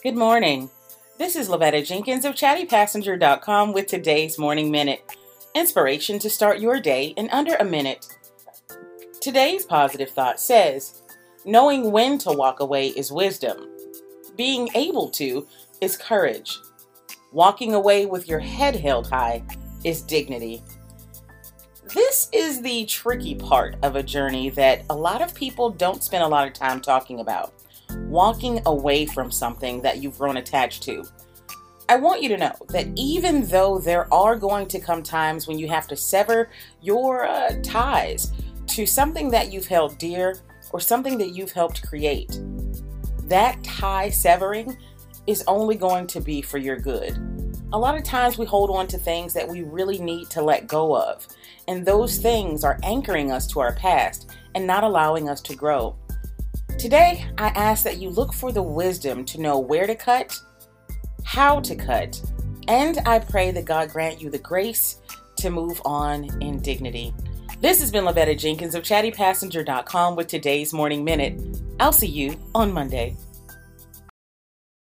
Good morning. This is Lavetta Jenkins of chattypassenger.com with today's Morning Minute. Inspiration to start your day in under a minute. Today's positive thought says, Knowing when to walk away is wisdom. Being able to is courage. Walking away with your head held high is dignity. This is the tricky part of a journey that a lot of people don't spend a lot of time talking about walking away from something that you've grown attached to. I want you to know that even though there are going to come times when you have to sever your uh, ties to something that you've held dear or something that you've helped create, that tie severing is only going to be for your good. A lot of times we hold on to things that we really need to let go of, and those things are anchoring us to our past and not allowing us to grow. Today, I ask that you look for the wisdom to know where to cut, how to cut, and I pray that God grant you the grace to move on in dignity. This has been Lavetta Jenkins of chattypassenger.com with today's Morning Minute. I'll see you on Monday.